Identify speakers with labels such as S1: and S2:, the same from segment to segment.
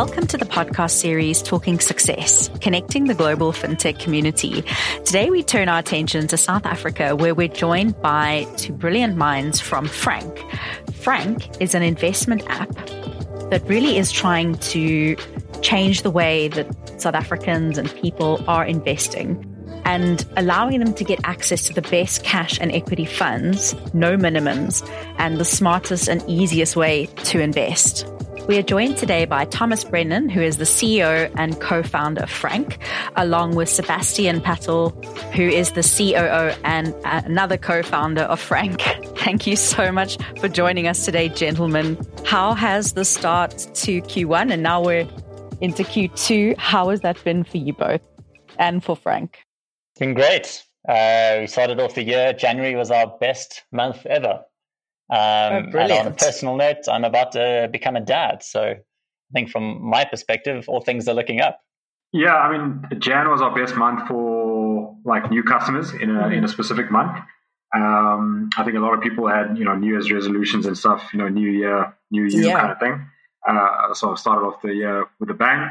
S1: Welcome to the podcast series Talking Success, connecting the global fintech community. Today we turn our attention to South Africa, where we're joined by two brilliant minds from Frank. Frank is an investment app that really is trying to change the way that South Africans and people are investing and allowing them to get access to the best cash and equity funds, no minimums, and the smartest and easiest way to invest. We are joined today by Thomas Brennan, who is the CEO and co-founder of Frank, along with Sebastian Patel, who is the COO and another co-founder of Frank. Thank you so much for joining us today, gentlemen. How has the start to Q1 and now we're into Q2? How has that been for you both and for Frank?
S2: It's been great. Uh, we started off the year. January was our best month ever. Um, oh, and on a personal note, I'm about to become a dad. So I think from my perspective, all things are looking up.
S3: Yeah, I mean, Jan was our best month for like new customers in a in a specific month. Um, I think a lot of people had you know New Year's resolutions and stuff. You know, New Year, New Year yeah. kind of thing. Uh, so I started off the year with a bang.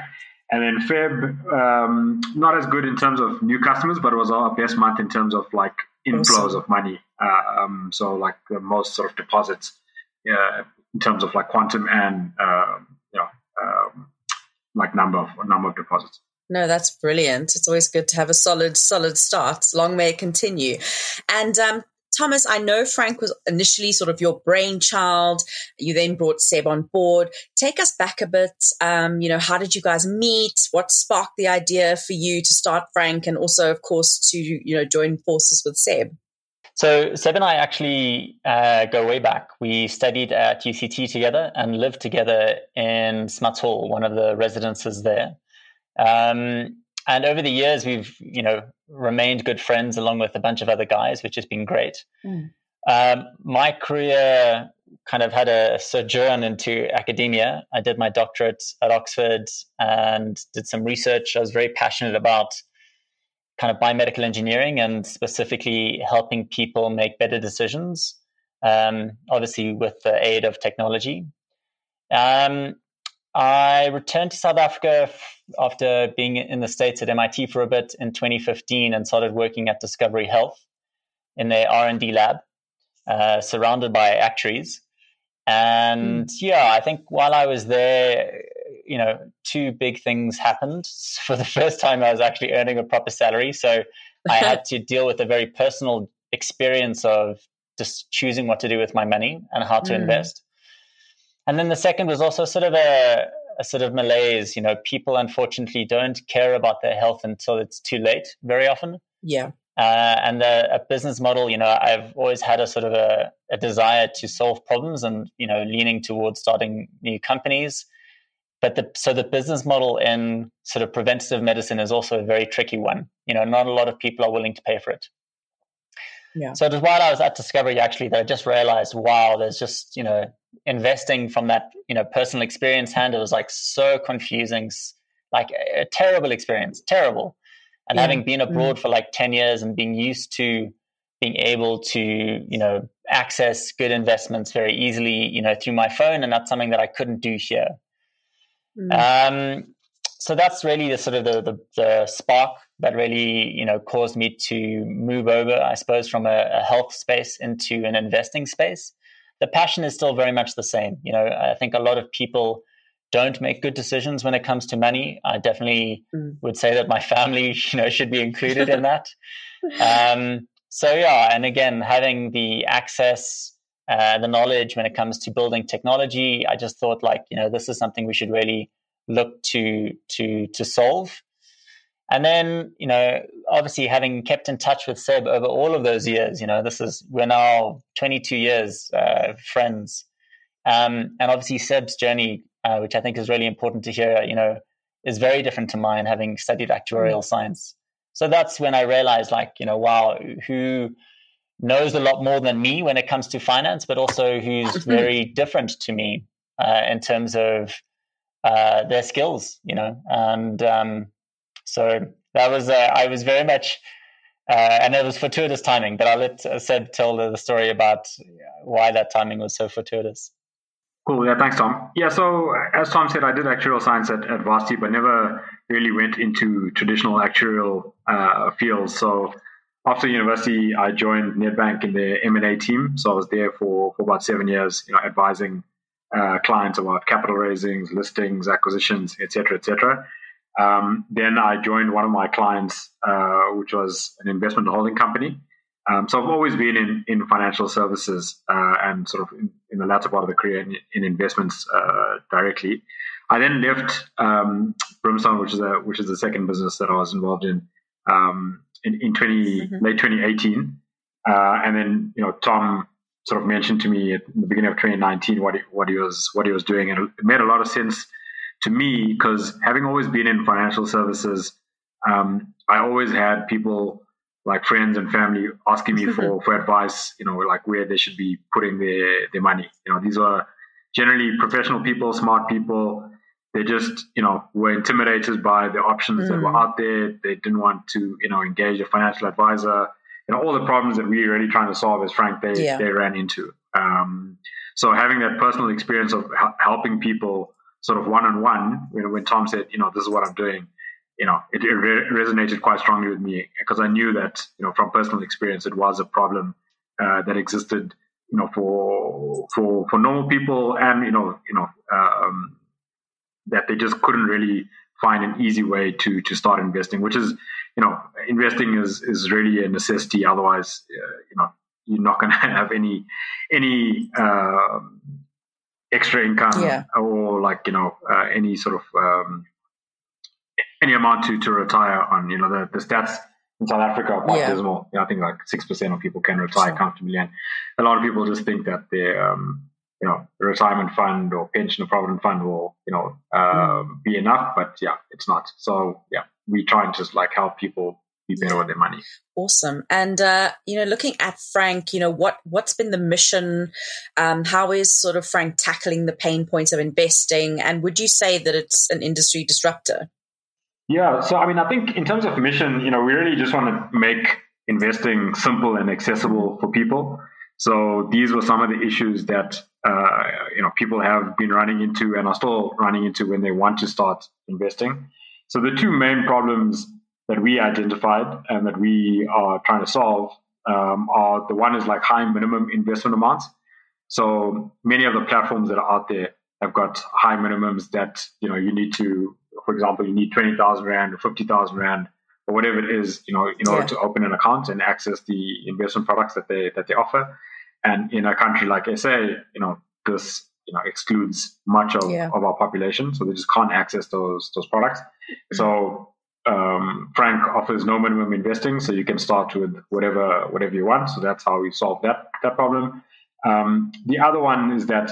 S3: And then Feb, um, not as good in terms of new customers, but it was our best month in terms of like inflows awesome. of money. Uh, um, so like the most sort of deposits uh, in terms of like quantum and uh, you know um, like number of number of deposits.
S4: No, that's brilliant. It's always good to have a solid, solid start. Long may it continue. And um, Thomas, I know Frank was initially sort of your brainchild. You then brought Seb on board. Take us back a bit. Um, you know, how did you guys meet? What sparked the idea for you to start Frank, and also, of course, to you know join forces with Seb?
S2: So Seb and I actually uh, go way back. We studied at UCT together and lived together in Smuts Hall, one of the residences there. Um, and over the years, we've you know remained good friends along with a bunch of other guys, which has been great. Mm. Um, my career kind of had a sojourn into academia. I did my doctorate at Oxford and did some research. I was very passionate about kind of biomedical engineering and specifically helping people make better decisions, um, obviously with the aid of technology. Um, I returned to South Africa after being in the States at MIT for a bit in 2015 and started working at Discovery Health in their R&D lab, uh, surrounded by actuaries. And mm. yeah, I think while I was there, you know, two big things happened. For the first time, I was actually earning a proper salary. So I had to deal with a very personal experience of just choosing what to do with my money and how to mm. invest. And then the second was also sort of a, a sort of malaise. You know, people unfortunately don't care about their health until it's too late very often.
S4: Yeah.
S2: Uh, and the, a business model, you know, I've always had a sort of a, a, desire to solve problems and, you know, leaning towards starting new companies. But the, so the business model in sort of preventative medicine is also a very tricky one. You know, not a lot of people are willing to pay for it. Yeah. So it was while I was at Discovery actually that I just realized, wow, there's just, you know, investing from that you know personal experience hand it was like so confusing like a, terrible experience terrible and yeah. having been abroad mm. for like 10 years and being used to being able to you know access good investments very easily you know through my phone and that's something that i couldn't do here mm. um, so that's really the sort of the, the, the, spark that really you know caused me to move over i suppose from a, a health space into an investing space the passion is still very much the same. You know, I think a lot of people don't make good decisions when it comes to money. I definitely mm. would say that my family, you know, should be included in that. Um, so yeah, and again, having the access, uh, the knowledge when it comes to building technology, I just thought like, you know, this is something we should really look to to to solve. And then, you know, obviously having kept in touch with Seb over all of those years, you know, this is, we're now 22 years uh, friends. Um, and obviously Seb's journey, uh, which I think is really important to hear, you know, is very different to mine, having studied actuarial mm. science. So that's when I realized, like, you know, wow, who knows a lot more than me when it comes to finance, but also who's very different to me uh, in terms of uh, their skills, you know, and um, so that was uh, I was very much, uh, and it was fortuitous timing. But I'll let uh, Seb tell the story about why that timing was so fortuitous.
S3: Cool. Yeah, thanks, Tom. Yeah, so as Tom said, I did actuarial science at, at Varsity, but never really went into traditional actuarial uh, fields. So after university, I joined Nedbank in the M&A team. So I was there for, for about seven years, you know, advising uh, clients about capital raisings, listings, acquisitions, etc., etc. Um, then I joined one of my clients, uh, which was an investment holding company. Um, so I've always been in, in financial services uh, and sort of in, in, the latter part of the career in, in investments uh, directly. I then left um, Brimstone, which is a which is the second business that I was involved in um, in, in 20 mm-hmm. late 2018, uh, and then you know Tom sort of mentioned to me at the beginning of 2019 what he, what he was what he was doing, and it made a lot of sense to me because having always been in financial services, um, I always had people like friends and family asking me for, for advice, you know, like where they should be putting their, their money. You know, these are generally professional people, smart people. They just, you know, were intimidated by the options mm. that were mm. out there. They didn't want to, you know, engage a financial advisor. You know, all the problems that we are really trying to solve as Frank, they, yeah. they ran into. Um, so having that personal experience of helping people sort of one on one, you know, when Tom said, you know, this is what I'm doing, you know, it, it re- resonated quite strongly with me because I knew that, you know, from personal experience, it was a problem uh, that existed, you know, for for for normal people, and you know, you know, um, that they just couldn't really find an easy way to to start investing, which is, you know, investing is is really a necessity. Otherwise, uh, you know, you're not going to have any any uh, extra income yeah. or like you know uh, any sort of um, any amount to, to retire on. You know, the, the stats in South Africa are quite yeah. dismal. You know, I think like 6% of people can retire comfortably. And a lot of people just think that their, um, you know, retirement fund or pension or provident fund will, you know, uh, mm. be enough. But yeah, it's not. So yeah, we try and just like help people be better with their money.
S4: Awesome. And uh, you know, looking at Frank, you know, what what's been the mission? Um, how is sort of Frank tackling the pain points of investing? And would you say that it's an industry disruptor?
S3: Yeah, so I mean, I think in terms of mission, you know, we really just want to make investing simple and accessible for people. So these were some of the issues that uh, you know people have been running into and are still running into when they want to start investing. So the two main problems that we identified and that we are trying to solve um, are the one is like high minimum investment amounts. So many of the platforms that are out there have got high minimums that you know you need to for example, you need 20,000 Rand or 50,000 Rand or whatever it is, you know, in order yeah. to open an account and access the investment products that they, that they offer. And in a country like SA, you know, this, you know, excludes much of, yeah. of our population. So they just can't access those, those products. Mm-hmm. So, um, Frank offers no minimum investing, so you can start with whatever, whatever you want. So that's how we solve that, that problem. Um, the other one is that,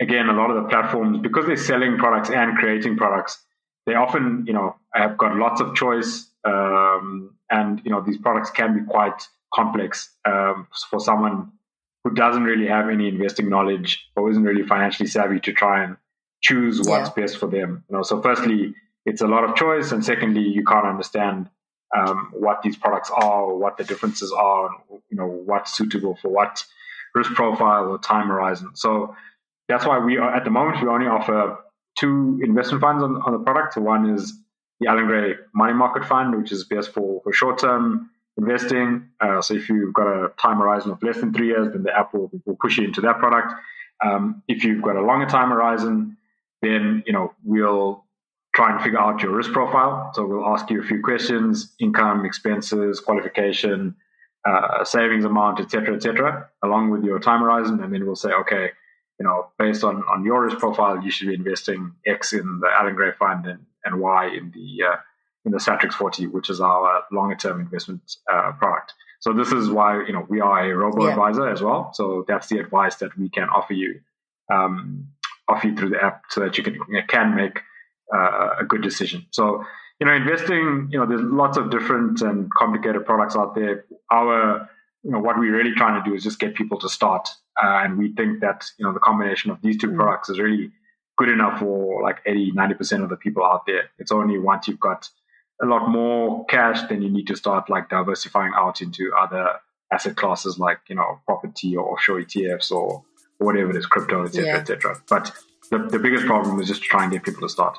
S3: again, a lot of the platforms, because they're selling products and creating products, they often, you know, have got lots of choice, um, and you know these products can be quite complex um, for someone who doesn't really have any investing knowledge or isn't really financially savvy to try and choose what's yeah. best for them. You know, so firstly, it's a lot of choice, and secondly, you can't understand um, what these products are, what the differences are, and, you know, what's suitable for what risk profile or time horizon. So that's why we are at the moment we only offer two investment funds on, on the product. One is the Allan Gray Money Market Fund, which is best for, for short term investing. Uh, so if you've got a time horizon of less than three years, then the app will, will push you into that product. Um, if you've got a longer time horizon, then you know we'll try and figure out your risk profile. So we'll ask you a few questions: income, expenses, qualification, uh, savings amount, etc., etc., along with your time horizon, and then we'll say, okay, you know, based on, on your risk profile, you should be investing X in the Allan Gray fund and, and Y in the uh, in the Satrix 40, which is our longer term investment uh, product. So this is why you know we are a robo advisor yeah. as well. So that's the advice that we can offer you um, offer you through the app, so that you can you can make uh, a good decision. So you know, investing, you know, there's lots of different and complicated products out there. Our you know what we're really trying to do is just get people to start uh, and we think that you know the combination of these two mm. products is really good enough for like 80 90% of the people out there it's only once you've got a lot more cash then you need to start like diversifying out into other asset classes like you know property or offshore etfs or whatever it is, crypto, etc., yeah. etc. But the, the biggest problem is just trying to try and get people to start.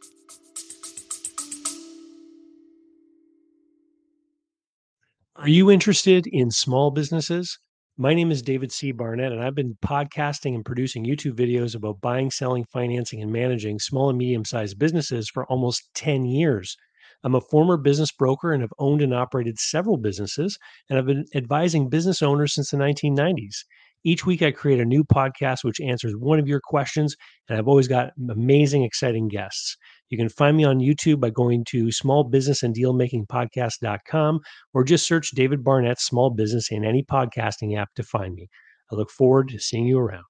S5: Are you interested in small businesses? My name is David C. Barnett, and I've been podcasting and producing YouTube videos about buying, selling, financing, and managing small and medium sized businesses for almost 10 years. I'm a former business broker and have owned and operated several businesses, and I've been advising business owners since the 1990s. Each week, I create a new podcast which answers one of your questions, and I've always got amazing, exciting guests. You can find me on YouTube by going to smallbusinessanddealmakingpodcast.com or just search David Barnett Small Business in any podcasting app to find me. I look forward to seeing you around.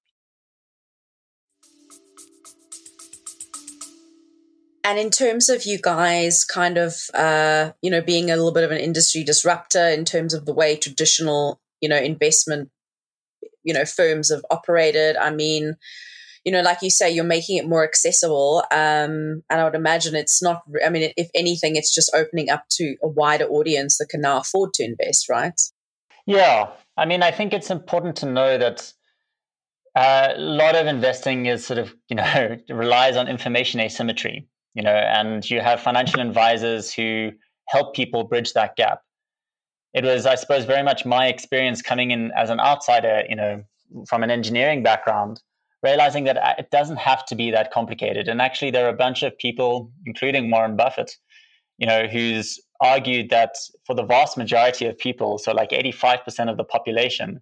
S4: And in terms of you guys kind of, uh, you know, being a little bit of an industry disruptor in terms of the way traditional, you know, investment, you know, firms have operated, I mean, you know, like you say, you're making it more accessible. Um, and I would imagine it's not, I mean, if anything, it's just opening up to a wider audience that can now afford to invest, right?
S2: Yeah. I mean, I think it's important to know that uh, a lot of investing is sort of, you know, relies on information asymmetry, you know, and you have financial advisors who help people bridge that gap. It was, I suppose, very much my experience coming in as an outsider, you know, from an engineering background realizing that uh, it doesn't have to be that complicated. And actually, there are a bunch of people, including Warren Buffett, you know, who's argued that for the vast majority of people, so like 85% of the population,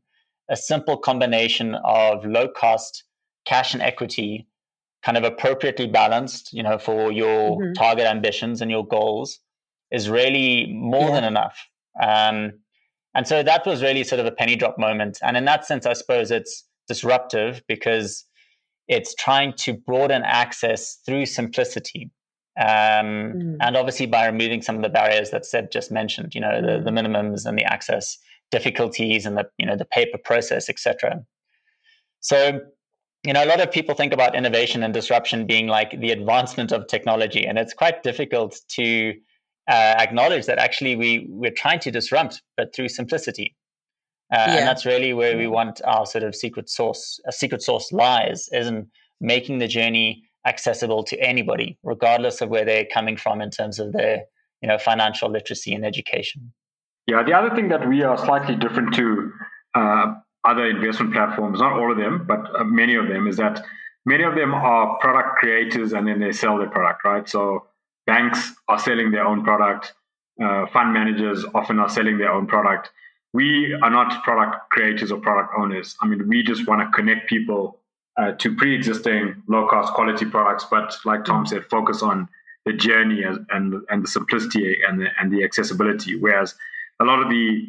S2: a simple combination of low cost cash and equity, kind of appropriately balanced, you know, for your mm-hmm. target ambitions and your goals, is really more yeah. than enough. Um, and so that was really sort of a penny drop moment. And in that sense, I suppose it's disruptive because it's trying to broaden access through simplicity. Um, mm. And obviously, by removing some of the barriers that Seb just mentioned, you know, the, the minimums and the access difficulties and the, you know, the paper process, etc. So, you know, a lot of people think about innovation and disruption being like the advancement of technology, and it's quite difficult to uh, acknowledge that actually we we're trying to disrupt, but through simplicity. Uh, yeah. And that's really where we want our sort of secret source, a secret source lies, is in making the journey accessible to anybody, regardless of where they're coming from in terms of their, you know, financial literacy and education.
S3: Yeah, the other thing that we are slightly different to uh, other investment platforms, not all of them, but uh, many of them, is that many of them are product creators and then they sell their product, right? So banks are selling their own product, uh, fund managers often are selling their own product we are not product creators or product owners. I mean, we just want to connect people uh, to pre-existing low-cost quality products, but like Tom said, focus on the journey and and, the simplicity and the, and the accessibility. Whereas a lot of the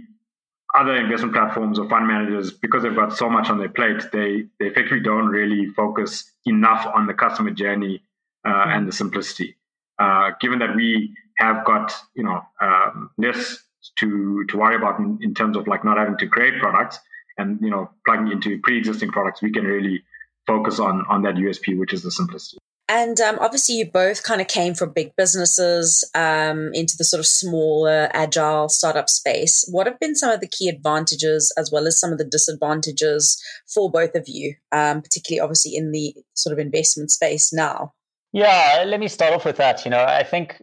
S3: other investment platforms or fund managers, because they've got so much on their plate, they they effectively don't really focus enough on the customer journey uh, and the simplicity. Uh, given that we have got you know um, less to to worry about in, in terms of like not having to create products and you know plugging into pre-existing products we can really focus on on that usp which is the simplicity.
S4: And um, obviously you both kind of came from big businesses um, into the sort of smaller agile startup space. What have been some of the key advantages as well as some of the disadvantages for both of you um, particularly obviously in the sort of investment space now?
S2: Yeah let me start off with that. You know i think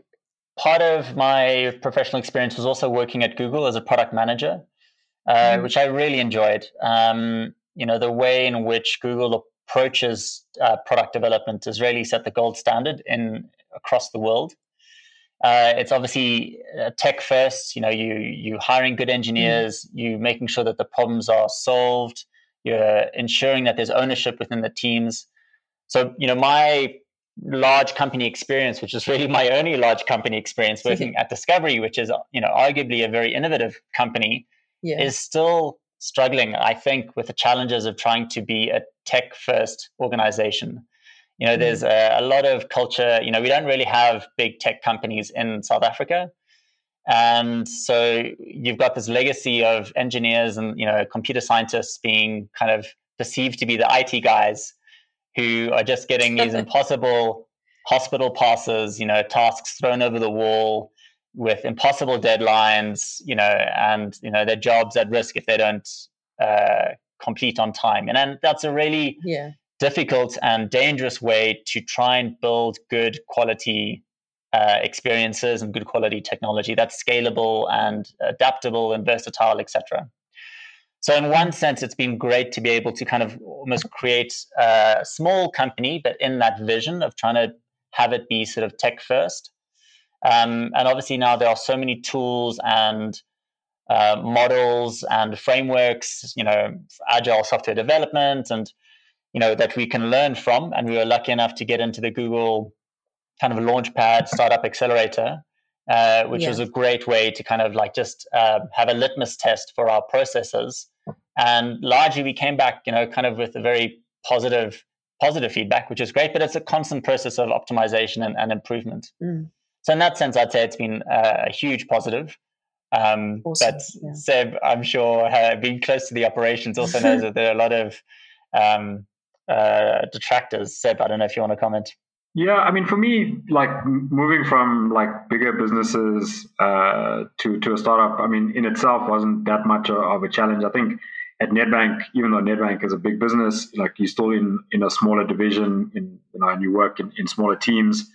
S2: part of my professional experience was also working at Google as a product manager, uh, mm. which I really enjoyed. Um, you know, the way in which Google approaches uh, product development has really set the gold standard in across the world. Uh, it's obviously uh, tech first. You know, you you hiring good engineers, mm. you making sure that the problems are solved, you're ensuring that there's ownership within the teams. So, you know, my large company experience, which is really my only large company experience working at Discovery, which is you know arguably a very innovative company, yeah. is still struggling. I think with the challenges of trying to be a tech first organization. You know, mm. there's a, a, lot of culture. You know, we don't really have big tech companies in South Africa. And so you've got this legacy of engineers and, you know, computer scientists being kind of perceived to be the IT guys who are just getting these impossible hospital passes, you know, tasks thrown over the wall with impossible deadlines, you know, and you know their jobs at risk if they don't uh, complete on time. And then that's a really
S4: yeah.
S2: difficult and dangerous way to try and build good quality uh, experiences and good quality technology that's scalable and adaptable and versatile, etc. So, in one sense, it's been great to be able to kind of almost create a small company, but in that vision of trying to have it be sort of tech first. Um, and obviously, now there are so many tools and uh, models and frameworks, you know, agile software development, and you know that we can learn from. And we were lucky enough to get into the Google kind of launchpad startup accelerator, uh, which yeah. was a great way to kind of like just uh, have a litmus test for our processes and largely, we came back, you know, kind of with a very positive positive feedback, which is great. But it's a constant process of optimization and, and improvement. Mm. So in that sense, I'd say it's been a huge positive. Um, awesome. But yeah. Seb, I'm sure, uh, being close to the operations, also knows that there are a lot of um, uh, detractors. Seb, I don't know if you want to comment.
S3: Yeah, I mean, for me, like moving from like bigger businesses uh, to to a startup, I mean, in itself wasn't that much of a challenge. I think at Nedbank, even though Nedbank is a big business, like you're still in in a smaller division, in you know, and you work in, in smaller teams.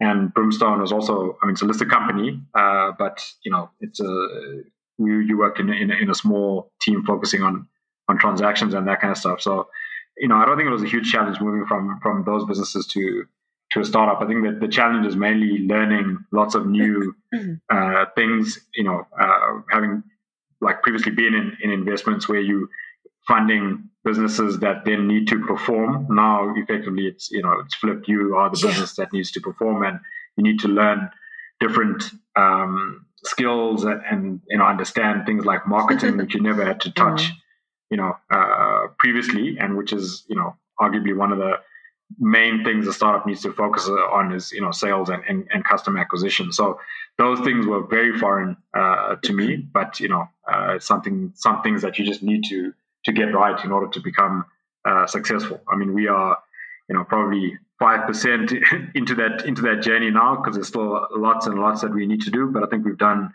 S3: And Brimstone was also, I mean, it's a listed company, uh, but you know, it's a you, you work in, in in a small team focusing on on transactions and that kind of stuff. So, you know, I don't think it was a huge challenge moving from from those businesses to to a startup. I think that the challenge is mainly learning lots of new uh, things. You know, uh, having like previously been in, in investments where you funding businesses that then need to perform. Now, effectively, it's you know it's flipped. You are the yeah. business that needs to perform, and you need to learn different um, skills and, and, you know understand things like marketing, which you never had to touch, mm-hmm. you know, uh, previously, and which is you know arguably one of the main things a startup needs to focus on is you know sales and, and, and customer acquisition. So those things were very foreign uh, to me but you know uh, something some things that you just need to to get right in order to become uh, successful. I mean we are you know probably 5% into that into that journey now because there's still lots and lots that we need to do but i think we've done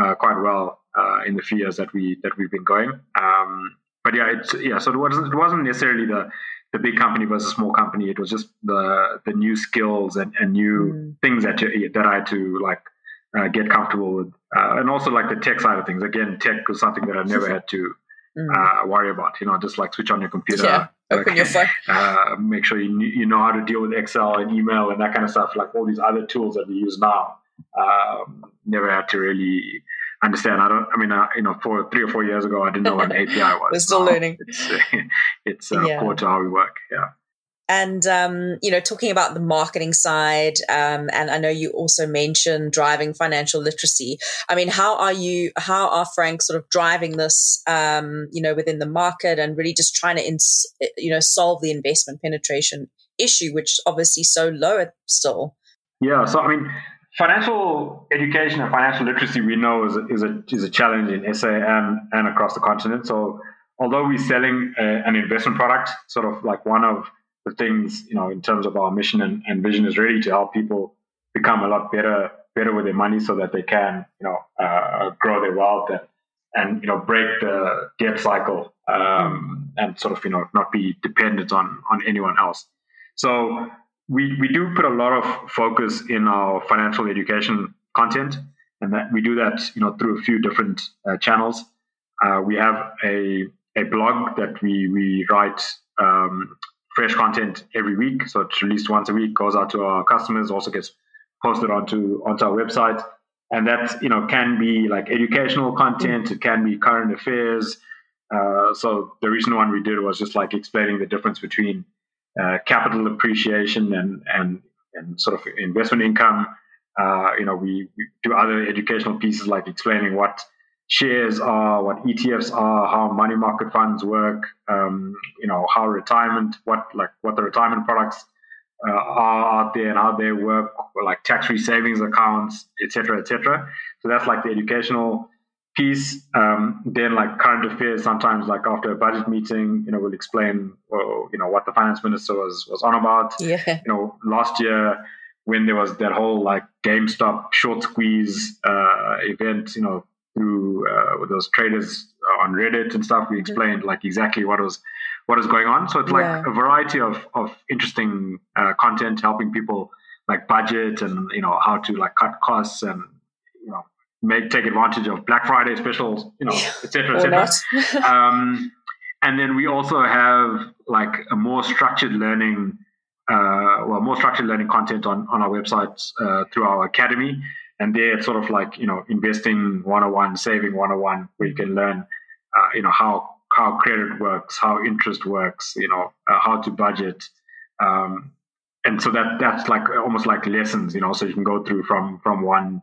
S3: uh, quite well uh, in the few years that we that we've been going. Um, but yeah it's yeah so it wasn't it wasn't necessarily the the big company versus small company. It was just the the new skills and, and new mm. things that you, that I had to like uh, get comfortable with, uh, and also like the tech side of things. Again, tech was something that I never had to mm. uh, worry about. You know, just like switch on your computer,
S4: yeah, open your phone,
S3: uh, make sure you you know how to deal with Excel and email and that kind of stuff. Like all these other tools that we use now, um, never had to really understand. I don't. I mean, uh, you know, for three or four years ago, I didn't know what an API was.
S4: We're still now learning.
S3: It's it's uh, yeah. core to how we work. Yeah.
S4: And um, you know, talking about the marketing side, um, and I know you also mentioned driving financial literacy. I mean, how are you? How are Frank sort of driving this? Um, you know, within the market, and really just trying to, ins- you know, solve the investment penetration issue, which is obviously so low still.
S3: Yeah. So I mean, financial education and financial literacy we know is a, is a, is a challenge in SA and, and across the continent. So although we're selling a, an investment product, sort of like one of the things, you know, in terms of our mission and, and vision is really to help people become a lot better, better with their money so that they can, you know, uh, grow their wealth and, and, you know, break the debt cycle um, and sort of, you know, not be dependent on, on anyone else. So we, we do put a lot of focus in our financial education content, and that we do that you know through a few different uh, channels. Uh, we have a a blog that we we write um, fresh content every week, so it's released once a week, goes out to our customers, also gets posted onto onto our website, and that you know can be like educational content, it can be current affairs. Uh, so the recent one we did was just like explaining the difference between uh, capital appreciation and, and, and sort of investment income. Uh, you know, we, we, do other educational pieces like explaining what shares are, what ETFs are, how money market funds work, um, you know, how retirement, what like what the retirement products uh, are out there and how they work, like tax-free savings accounts, etc., etc. So that's like the educational piece. Um, then like current affairs, sometimes like after a budget meeting, you know, we'll explain, you know, what the finance minister was was on about.
S4: Yeah.
S3: You know, last year when there was that whole like GameStop short squeeze uh, event, you know, through uh, those traders on Reddit and stuff. We explained mm-hmm. like exactly what was what is going on. So it's like yeah. a variety of of interesting uh, content helping people like budget and you know how to like cut costs and you know make take advantage of Black Friday specials, you know, etc. etc. um, and then we also have like a more structured learning, uh, well, more structured learning content on on our website uh, through our academy. And there, it's sort of like you know, investing 101, saving 101, where you can learn, uh, you know, how how credit works, how interest works, you know, uh, how to budget. Um, and so that that's like almost like lessons, you know, so you can go through from from one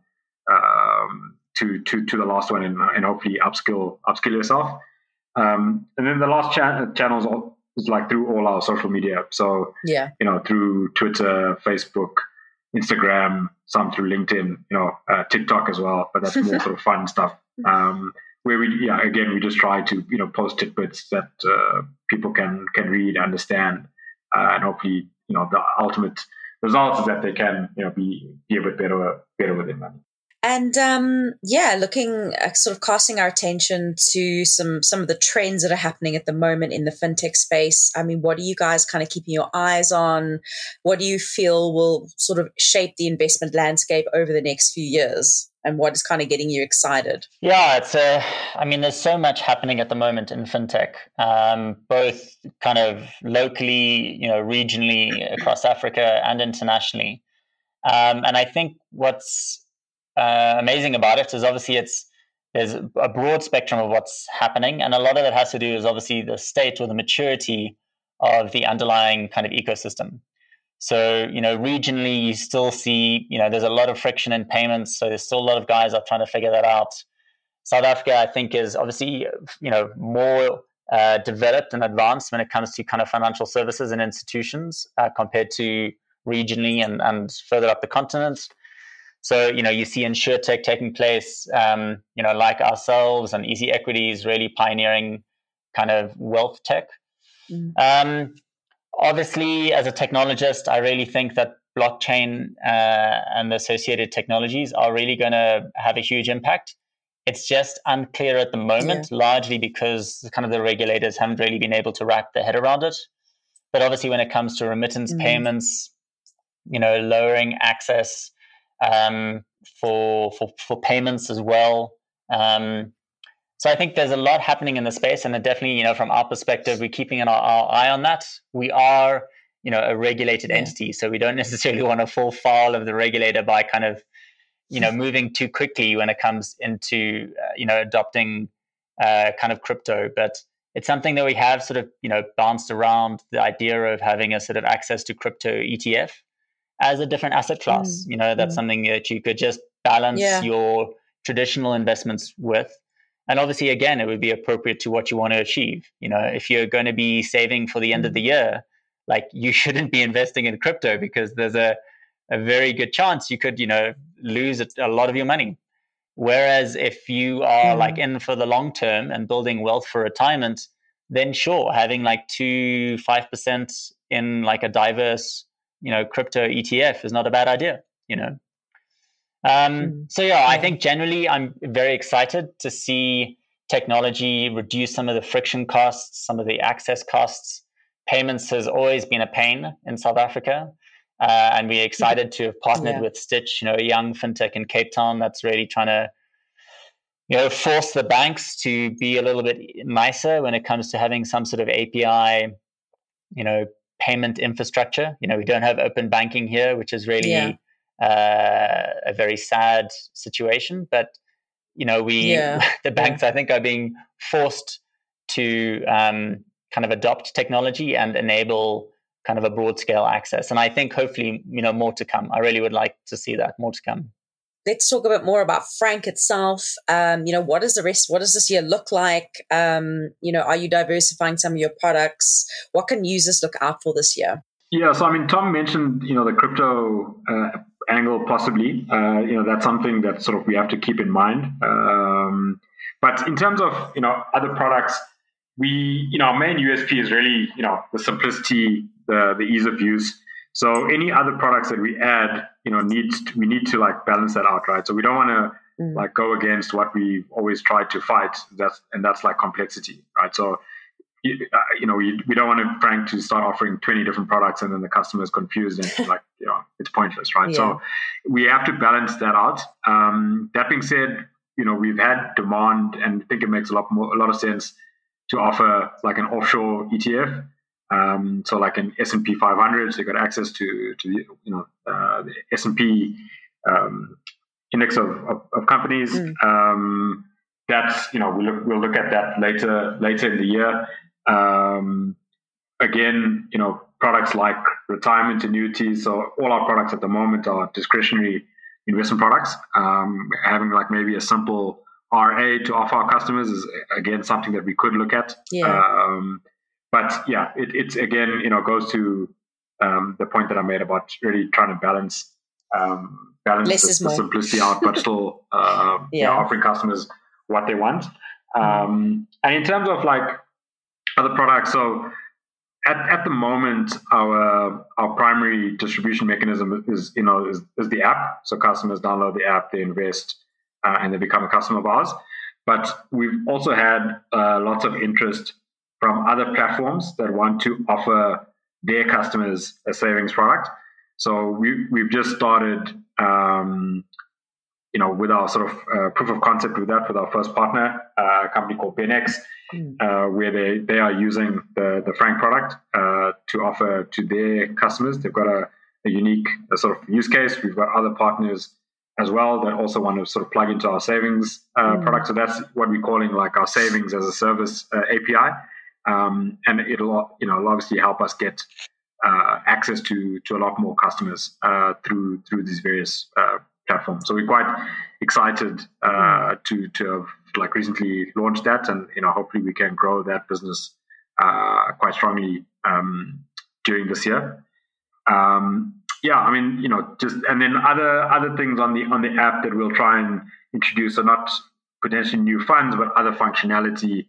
S3: um, to to to the last one and, and hopefully upskill upskill yourself. Um, and then the last cha- channels is like through all our social media. So
S4: yeah,
S3: you know, through Twitter, Facebook, Instagram, some through LinkedIn, you know, uh, TikTok as well. But that's more sort of fun stuff. Um, where we, yeah, again, we just try to you know post tidbits that uh, people can can read, understand, uh, and hopefully, you know, the ultimate result is that they can you know be be a bit better better with their money.
S4: And um, yeah, looking uh, sort of casting our attention to some some of the trends that are happening at the moment in the fintech space. I mean, what are you guys kind of keeping your eyes on? What do you feel will sort of shape the investment landscape over the next few years? And what is kind of getting you excited?
S2: Yeah, it's a. I mean, there's so much happening at the moment in fintech, um, both kind of locally, you know, regionally across Africa and internationally. Um, and I think what's uh, amazing about it is obviously it's there's a broad spectrum of what's happening, and a lot of it has to do is obviously the state or the maturity of the underlying kind of ecosystem. So you know, regionally, you still see you know there's a lot of friction in payments, so there's still a lot of guys are trying to figure that out. South Africa, I think, is obviously you know more uh, developed and advanced when it comes to kind of financial services and institutions uh, compared to regionally and, and further up the continent. So, you know, you see insurtech taking place, um, you know, like ourselves and Easy Equities really pioneering kind of wealth tech. Mm. Um, obviously, as a technologist, I really think that blockchain uh, and the associated technologies are really going to have a huge impact. It's just unclear at the moment, yeah. largely because kind of the regulators haven't really been able to wrap their head around it. But obviously, when it comes to remittance mm. payments, you know, lowering access um, for, for for payments as well. Um, so I think there's a lot happening in the space, and definitely, you know, from our perspective, we're keeping an, our, our eye on that. We are, you know, a regulated entity, so we don't necessarily want to fall foul of the regulator by kind of, you know, moving too quickly when it comes into, uh, you know, adopting uh, kind of crypto. But it's something that we have sort of, you know, bounced around the idea of having a sort of access to crypto ETF as a different asset class. Mm. You know, that's mm. something that you could just balance yeah. your traditional investments with. And obviously, again, it would be appropriate to what you want to achieve. You know, if you're going to be saving for the end of the mm. year, like you shouldn't be investing in crypto because there's a, a very good chance you could, you know, lose a lot of your money. Whereas if you are mm. like in for the long term and building wealth for retirement, then sure, having like two, 5% in like a diverse you know crypto ETF is not a bad idea. You know. Um, mm. So yeah, I think generally I'm very excited to see technology reduce some of the friction costs, some of the access costs. Payments has always been a pain in South Africa. Uh, and we're excited to have partnered yeah. with Stitch, you know, a young fintech in Cape Town that's really trying to, you know, force the banks to be a little bit nicer when it comes to having some sort of API, you know, payment infrastructure. You know, we don't have open banking here, which is really yeah. uh, a very sad situation. But you know, we yeah. the banks yeah. I think are being forced to um, kind of adopt technology and enable kind of a broad scale access. And I think hopefully, you know, more to come. I really would like to see that more to come
S4: let's talk a bit more about Frank itself. Um, you know, what does the rest, what does this year look like? Um, you know, are you diversifying some of your products? What can users look out for this year?
S3: Yeah, so I mean, Tom mentioned, you know, the crypto uh, angle possibly. Uh, you know, that's something that sort of we have to keep in mind. Um, but in terms of, you know, other products, we, you know, our main USP is really, you know, the simplicity, the, the ease of use. So any other products that we add, you know, needs to, we need to like balance that out, right? So we don't want to mm. like go against what we always try to fight. That's and that's like complexity, right? So you, uh, you know, we, we don't want to Frank to start offering 20 different products and then the customer is confused and like, you know, it's pointless, right? Yeah. So we have to balance that out. Um, that being said, you know, we've had demand and I think it makes a lot more, a lot of sense to offer like an offshore ETF. Um, so like an S&P 500, so you got access to, to the, you know, uh, the S&P um, index of, of, of companies. Mm. Um, that's, you know, we'll look, we'll look at that later, later in the year. Um, again, you know, products like retirement annuities. So all our products at the moment are discretionary investment products. Um, having like maybe a simple RA to offer our customers is again something that we could look at.
S4: Yeah.
S3: Um, but yeah, it, it's again, you know, goes to um, the point that I made about really trying to balance um, balance the, the simplicity out, but still uh, yeah. You know, offering customers what they want. Um, and in terms of like other products, so at, at the moment, our our primary distribution mechanism is you know is, is the app. So customers download the app, they invest, uh, and they become a customer of ours. But we've also had uh, lots of interest from other platforms that want to offer their customers a savings product. So we we've just started, um, you know, with our sort of uh, proof of concept with that with our first partner, uh, a company called BenX, mm. uh, where they they are using the the Frank product uh, to offer to their customers. They've got a, a unique a sort of use case. We've got other partners as well that also want to sort of plug into our savings uh, mm. product. So that's what we're calling like our savings as a service uh, API, um, and it'll you know obviously help us get uh, access to to a lot more customers uh, through through these various uh, platforms. So we're quite excited uh, to to have like recently launched that, and you know hopefully we can grow that business uh, quite strongly um, during this year. Um, yeah, I mean, you know, just and then other other things on the on the app that we'll try and introduce are not potentially new funds, but other functionality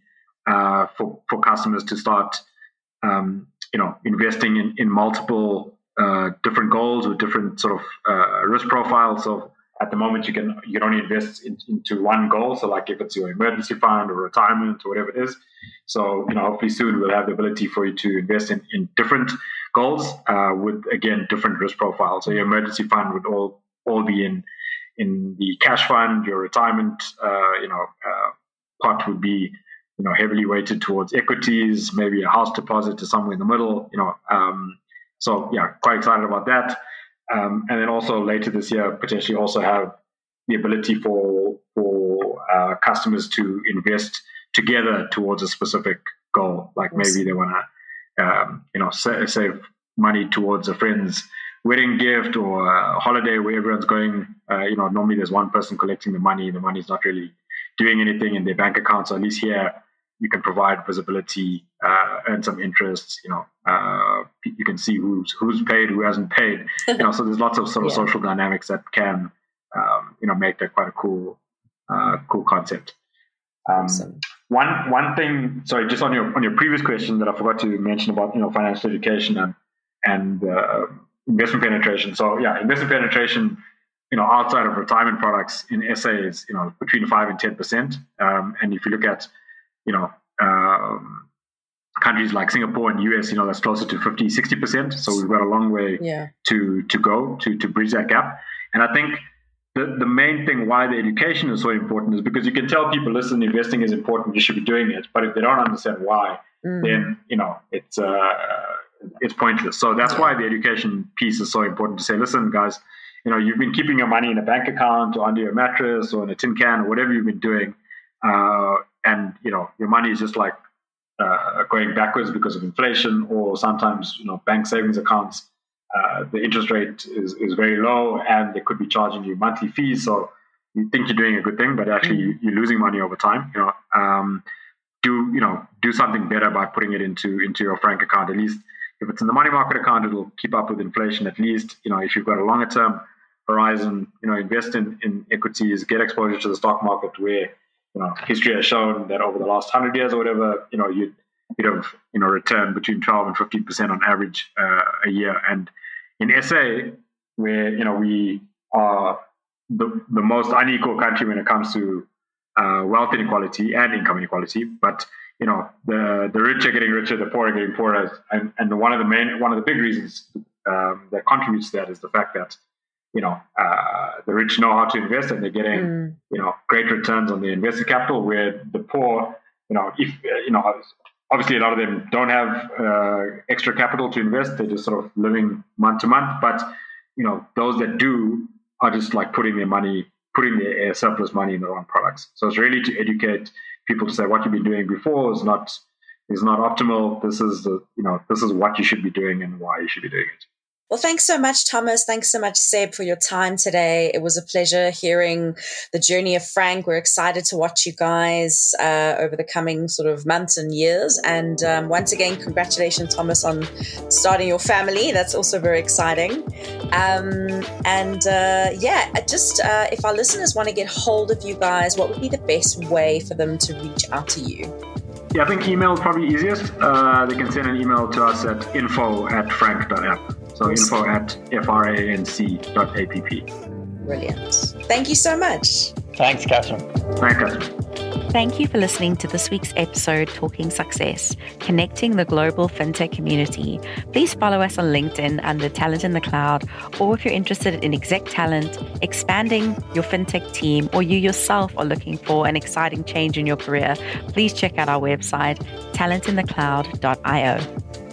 S3: uh, for for customers to start um, you know investing in in multiple uh, different goals with different sort of uh, risk profiles. So at the moment, you can you can only invest in, into one goal. So like if it's your emergency fund or retirement or whatever it is. So you know hopefully soon we'll have the ability for you to invest in, in different goals uh, with again different risk profiles. So your emergency fund would all all be in in the cash fund. Your retirement uh, you know uh, part would be you know, heavily weighted towards equities, maybe a house deposit to somewhere in the middle, you know. Um, so yeah, quite excited about that. Um, and then also later this year, potentially also have the ability for for uh, customers to invest together towards a specific goal. Like maybe they want to, um, you know, sa- save money towards a friend's wedding gift or a holiday where everyone's going. Uh, you know, normally there's one person collecting the money. The money's not really doing anything in their bank account. So at least here, you can provide visibility, uh, earn some interest. You know, uh, you can see who's who's paid, who hasn't paid. You know, so there's lots of sort of yeah. social dynamics that can, um, you know, make that quite a cool, uh, cool concept. Um, awesome. One one thing, sorry, just on your on your previous question that I forgot to mention about you know financial education and and uh, investment penetration. So yeah, investment penetration, you know, outside of retirement products in SA is you know between five and ten percent. Um, and if you look at you know, um, countries like Singapore and US, you know, that's closer to 50, 60%. So we've got a long way
S4: yeah.
S3: to, to go to, to bridge that gap. And I think the, the main thing why the education is so important is because you can tell people, listen, investing is important, you should be doing it. But if they don't understand why, mm. then, you know, it's, uh, it's pointless. So that's yeah. why the education piece is so important to say, listen, guys, you know, you've been keeping your money in a bank account or under your mattress or in a tin can or whatever you've been doing. Uh, and you know your money is just like uh, going backwards because of inflation, or sometimes you know bank savings accounts. Uh, the interest rate is, is very low, and they could be charging you monthly fees. So you think you're doing a good thing, but actually mm. you're losing money over time. You know, um, do you know do something better by putting it into into your frank account. At least if it's in the money market account, it'll keep up with inflation. At least you know if you've got a longer term horizon, you know invest in, in equities, get exposure to the stock market where you know, history has shown that over the last hundred years or whatever, you know, you you'd have you know return between twelve and fifteen percent on average uh, a year. And in SA, where you know we are the, the most unequal country when it comes to uh, wealth inequality and income inequality. But you know, the the rich are getting richer, the poor are getting poorer, and, and one of the main one of the big reasons um, that contributes to that is the fact that you know uh, the rich know how to invest and they're getting mm. you know great returns on their invested capital, where the poor, you know, if you know. Obviously, a lot of them don't have uh, extra capital to invest. They're just sort of living month to month. But you know, those that do are just like putting their money, putting their surplus money in the wrong products. So it's really to educate people to say what you've been doing before is not is not optimal. This is the you know this is what you should be doing and why you should be doing it.
S4: Well, thanks so much, Thomas. Thanks so much, Seb, for your time today. It was a pleasure hearing the journey of Franc. We're excited to watch you guys uh, over the coming sort of months and years. And um, once again, congratulations, Thomas, on starting your family. That's also very exciting. Um, and uh, yeah, just uh, if our listeners want to get hold of you guys, what would be the best way for them to reach out to you?
S3: Yeah, I think email is probably easiest. Uh, they can send an email to us at info at franc.app. So info at franc.app.
S4: Brilliant. Thank you so much.
S2: Thanks, Catherine.
S3: Thanks, Catherine.
S1: Thank you for listening to this week's episode, Talking Success, connecting the global fintech community. Please follow us on LinkedIn under Talent in the Cloud, or if you're interested in exec talent, expanding your fintech team, or you yourself are looking for an exciting change in your career, please check out our website, talentinthecloud.io.